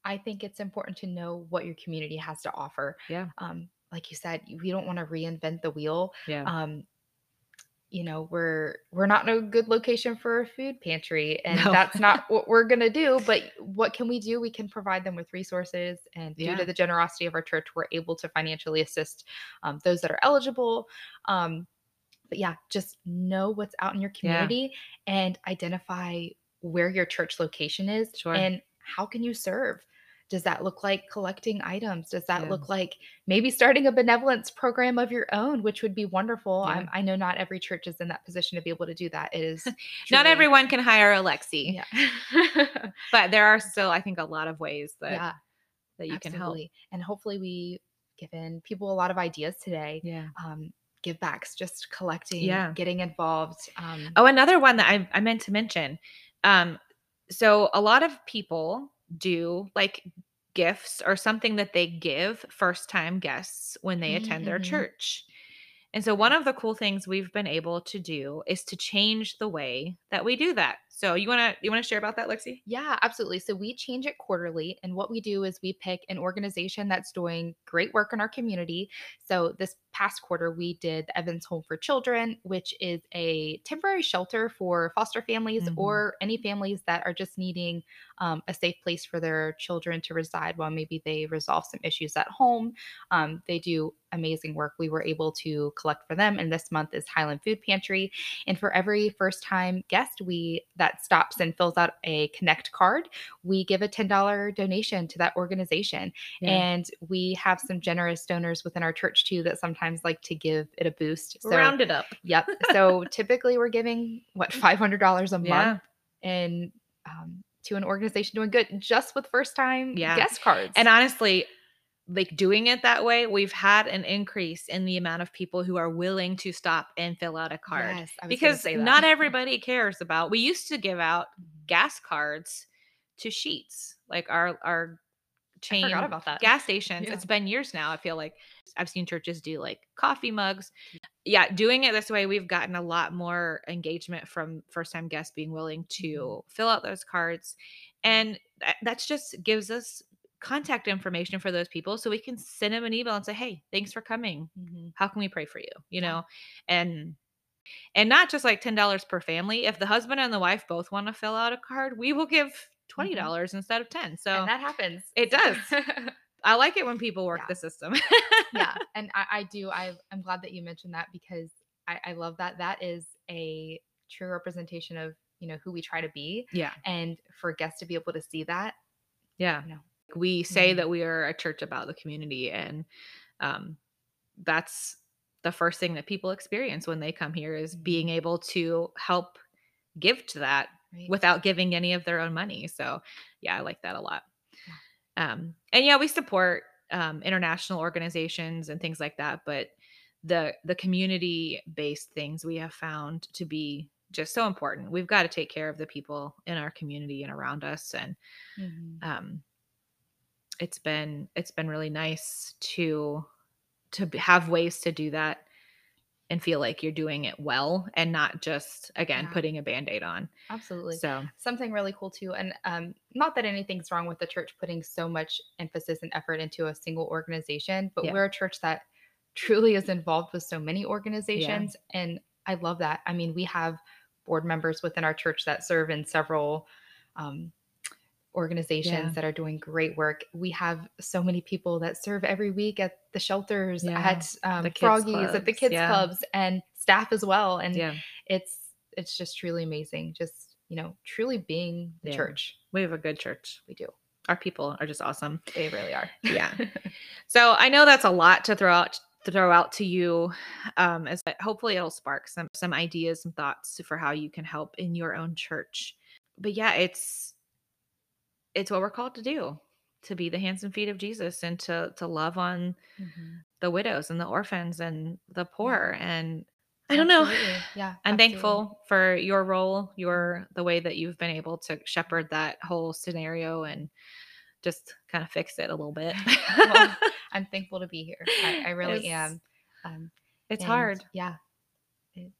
I think it's important to know what your community has to offer. Yeah. Um, like you said, we don't want to reinvent the wheel. Yeah. Um, you know, we're we're not in a good location for a food pantry, and No. that's not what we're gonna do. But what can we do? We can provide them with resources, and due Yeah. to the generosity of our church, we're able to financially assist um, those that are eligible. Um, but yeah, just know what's out in your Yeah. community and identify where your church location is Sure. and how can you serve does that look like collecting items does that Yeah. look like maybe starting a benevolence program of your own which would be wonderful Yeah. I'm, i know not every church is in that position to be able to do that it is Not everyone can hire Alexi, yeah but there are still, I think, a lot of ways that yeah that you can help. and hopefully we given people a lot of ideas today Yeah. um give backs just collecting Yeah. getting involved um Oh, another one that I, I meant to mention. Um, so a lot of people do like gifts or something that they give first time guests when they attend their Mhm. church. And so one of the cool things we've been able to do is to change the way that we do that. So you want to you want to share about that, Lexi? Yeah, absolutely. So we change it quarterly. And what we do is we pick an organization that's doing great work in our community. So this past quarter, we did the Evans Home for Children, which is a temporary shelter for foster families Mhm. or any families that are just needing um, a safe place for their children to reside while maybe they resolve some issues at home. Um, they do amazing work. We were able to collect for them. And this month is Highland Food Pantry. And for every first time guest we that stops and fills out a connect card, we give a $10 donation to that organization. And we have some generous donors within our church too that sometimes like to give it a boost. So round it up. yep. So typically we're giving what $500 a Yeah. month and um, to an organization doing good just with first time Yeah. guest cards. And honestly, like doing it that way, we've had an increase in the amount of people who are willing to stop and fill out a card. Yes, I was gonna because not everybody cares about. We used to give out gas cards to sheets, like our our chain about that. gas stations. Yeah. It's been years now. I feel like I've seen churches do like coffee mugs. Yeah, doing it this way, we've gotten a lot more engagement from first time guests being willing to Mm-hmm. fill out those cards, and that that's just gives us contact information for those people so we can send them an email and say hey thanks for coming Mhm. how can we pray for you you Yeah. know and and not just like $10 per family if the husband and the wife both want to fill out a card we will give $20 instead of 10 so Mm-hmm. and that happens. it does. i like it when people work Yeah. the system yeah, and I, I do. I, I'm glad that you mentioned that because I, I love that. That is a true representation of you know who we try to be, yeah and for guests to be able to see that. yeah You know, we say Mhm. that we are a church about the community and um that's the first thing that people experience when they come here is Mhm. being able to help give to that right? without giving any of their own money. So yeah, I like that a lot. Um, and yeah, we support um, international organizations and things like that, but the the community based things we have found to be just so important. We've got to take care of the people in our community and around us, and Mhm. um, it's been it's been really nice to to have ways to do that and feel like you're doing it well and not just again Yeah. putting a band-aid on Absolutely. so Something really cool too, and um, not that anything's wrong with the church putting so much emphasis and effort into a single organization, but Yeah. we're a church that truly is involved with so many organizations, and I love that. I mean, we have board members within our church that serve in several um, organizations Yeah. that are doing great work. We have so many people that serve every week at the shelters, Yeah. at um, The kids' Froggies, at the clubs, kids yeah. clubs, and staff as well. And yeah it's it's just truly amazing. Just you know, truly being the church. we have a good church We do. our people are just awesome They really are. Yeah. so i know that's a lot to throw out to throw out to you um as but hopefully it'll spark some some ideas and thoughts for how you can help in your own church but yeah it's it's what we're called to do to be the hands and feet of jesus and to to love on Mhm. the widows and the orphans and the poor and i don't know Yeah. i'm absolutely. thankful for your role your the way that you've been able to shepherd that whole scenario and just kind of fix it a little bit Well, I'm thankful to be here. I, I really It's- am. Um, it's hard Yeah. It-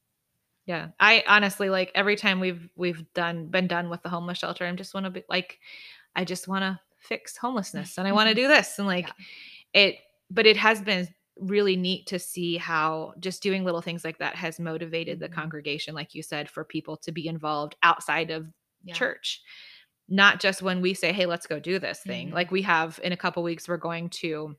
Yeah. I honestly like every time we've we've done been done with the homeless shelter, I'm just want to be like I just want to fix homelessness and I want to do this and like Yeah. it but it has been really neat to see how just doing little things like that has motivated the Mhm. congregation like you said for people to be involved outside of Yeah. church not just when we say hey let's go do this thing Mhm. like we have in a couple weeks we're going to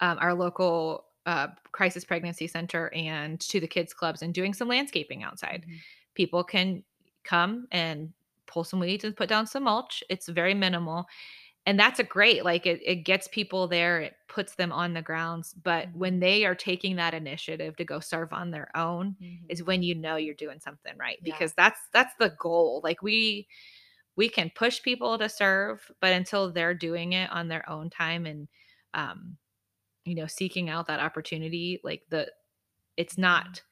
um, our local uh, crisis pregnancy center and to the kids clubs and doing some landscaping outside Mhm. people can come and pull some weeds and put down some mulch it's very minimal and that's a great like it, it gets people there it puts them on the grounds but Mhm. when they are taking that initiative to go serve on their own Mhm. is when you know you're doing something right Yeah. because that's that's the goal like we we can push people to serve but until they're doing it on their own time and um you know seeking out that opportunity like the it's not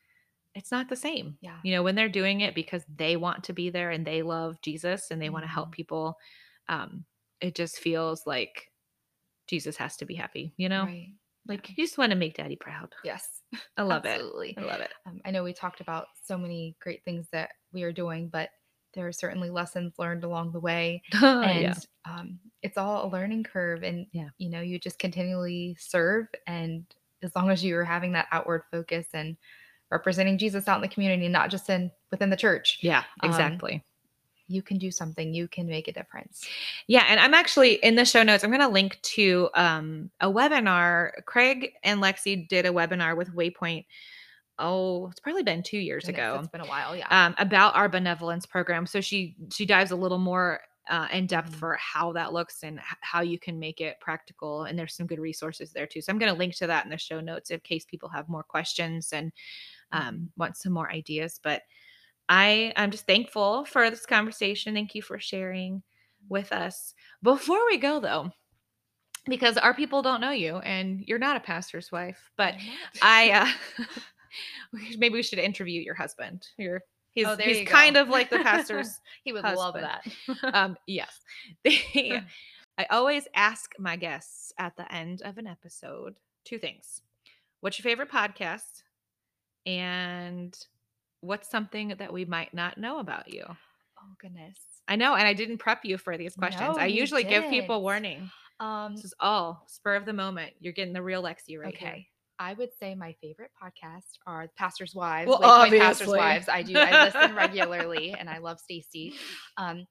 it's not the same Yeah. you know when they're doing it because they want to be there and they love jesus and they want to help people um it just feels like jesus has to be happy you know Right. like you just want to make daddy proud Yes. i love Absolutely. it i love it Um, I know we talked about so many great things that we are doing, but there are certainly lessons learned along the way. and yeah um, it's all a learning curve and Yeah. you know you just continually serve and as long as you are having that outward focus and representing jesus out in the community not just in within the church yeah Um, exactly you can do something you can make a difference Yeah, and I'm actually in the show notes. I'm going to link to um, a webinar. Craig and Lexi did a webinar with Waypoint. Oh, it's probably been two years And ago it's been a while yeah um, about our benevolence program. So she she dives a little more uh, in depth Mhm. for how that looks and h- how you can make it practical. And there's some good resources there too. So I'm going to link to that in the show notes in case people have more questions and um, want some more ideas. But I I'm just thankful for this conversation. Thank you for sharing with us. Before we go though, because our people don't know you and you're not a pastor's wife, but I uh maybe we should interview your husband. Your he's Oh, he's kind of like the pastor's he would love that um yes. They- I always ask my guests at the end of an episode two things. What's your favorite podcast? And what's something that we might not know about you? oh goodness I know, and I didn't prep you for these questions. No, I usually give people warning. um This is all spur of the moment. You're getting the real Lexi right okay here. I would say my favorite podcasts are the Pastors' Wives. Well, Lakepoint Pastors' Wives. I do. I listen regularly, and I love Stacy. Um,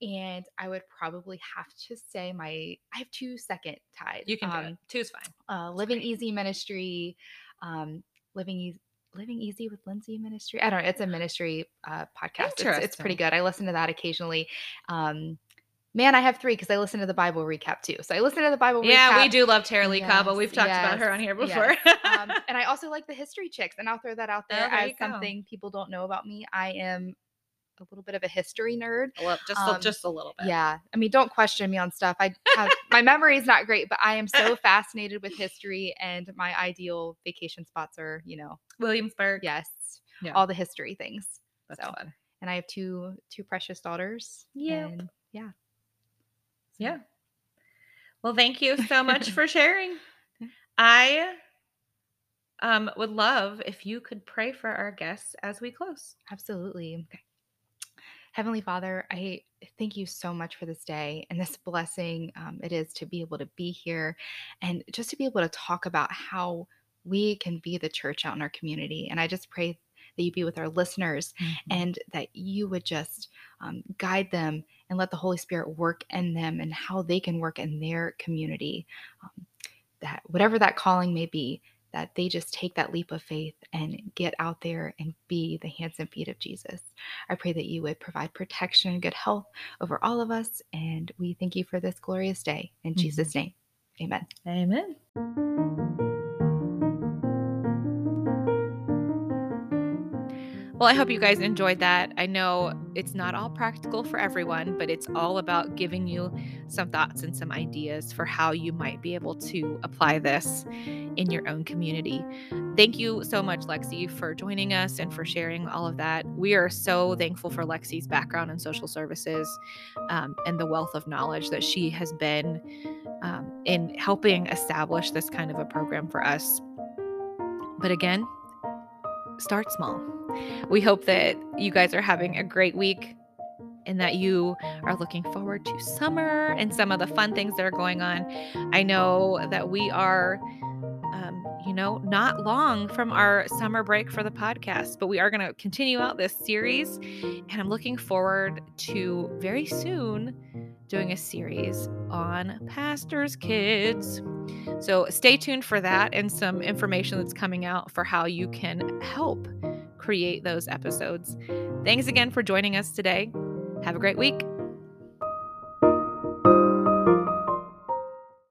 and I would probably have to say my. I have two second ties. You can do um, it. Two's fine. Uh, Living. Easy Ministry, um, Living Easy. Living Easy with Lindsay Ministry. I don't know. It's a ministry uh, podcast. It's, it's pretty good. I listen to that occasionally. Um, man, I have three because I listen to the Bible recap too. So I listen to the Bible Yeah, recap we do love Tara-Leigh Cobble. We've talked about her on here before. yes. um, and I also like the history chicks, and I'll throw that out there Oh, there as something people don't know about me. I am a little bit of a history nerd. A little- just, um, just a little bit. Yeah, I mean, don't question me on stuff. I have my memory is not great, but I am so fascinated with history, and my ideal vacation spots are, you know, Williamsburg. yes, Yeah. all the history things. That's so, fun. and I have two two precious daughters. Yep. and yeah, So, Yeah. Well, thank you so much for sharing. I um, would love if you could pray for our guests as we close. Absolutely. Okay. Heavenly Father, I thank you so much for this day and this blessing um, it is to be able to be here and just to be able to talk about how we can be the church out in our community. And I just pray that you be with our listeners and that you would just um, guide them and let the Holy Spirit work in them and how they can work in their community. Um, that whatever that calling may be, that they just take that leap of faith and get out there and be the hands and feet of Jesus. I pray that you would provide protection and good health over all of us. And we thank you for this glorious day. In Mhm. Jesus' name, amen. Amen. Well, I hope you guys enjoyed that. I know it's not all practical for everyone, but it's all about giving you some thoughts and some ideas for how you might be able to apply this in your own community. Thank you so much, Lexi, for joining us and for sharing all of that. We are so thankful for Lexi's background in social services um, and the wealth of knowledge that she has been um, in helping establish this kind of a program for us. But again, start small. We hope that you guys are having a great week and that you are looking forward to summer and some of the fun things that are going on. I know that we are um, you know, not long from our summer break for the podcast, but we are going to continue out this series. And I'm looking forward to very soon doing a series on pastors' kids. So stay tuned for that and some information that's coming out for how you can help create those episodes. Thanks again for joining us today. Have a great week.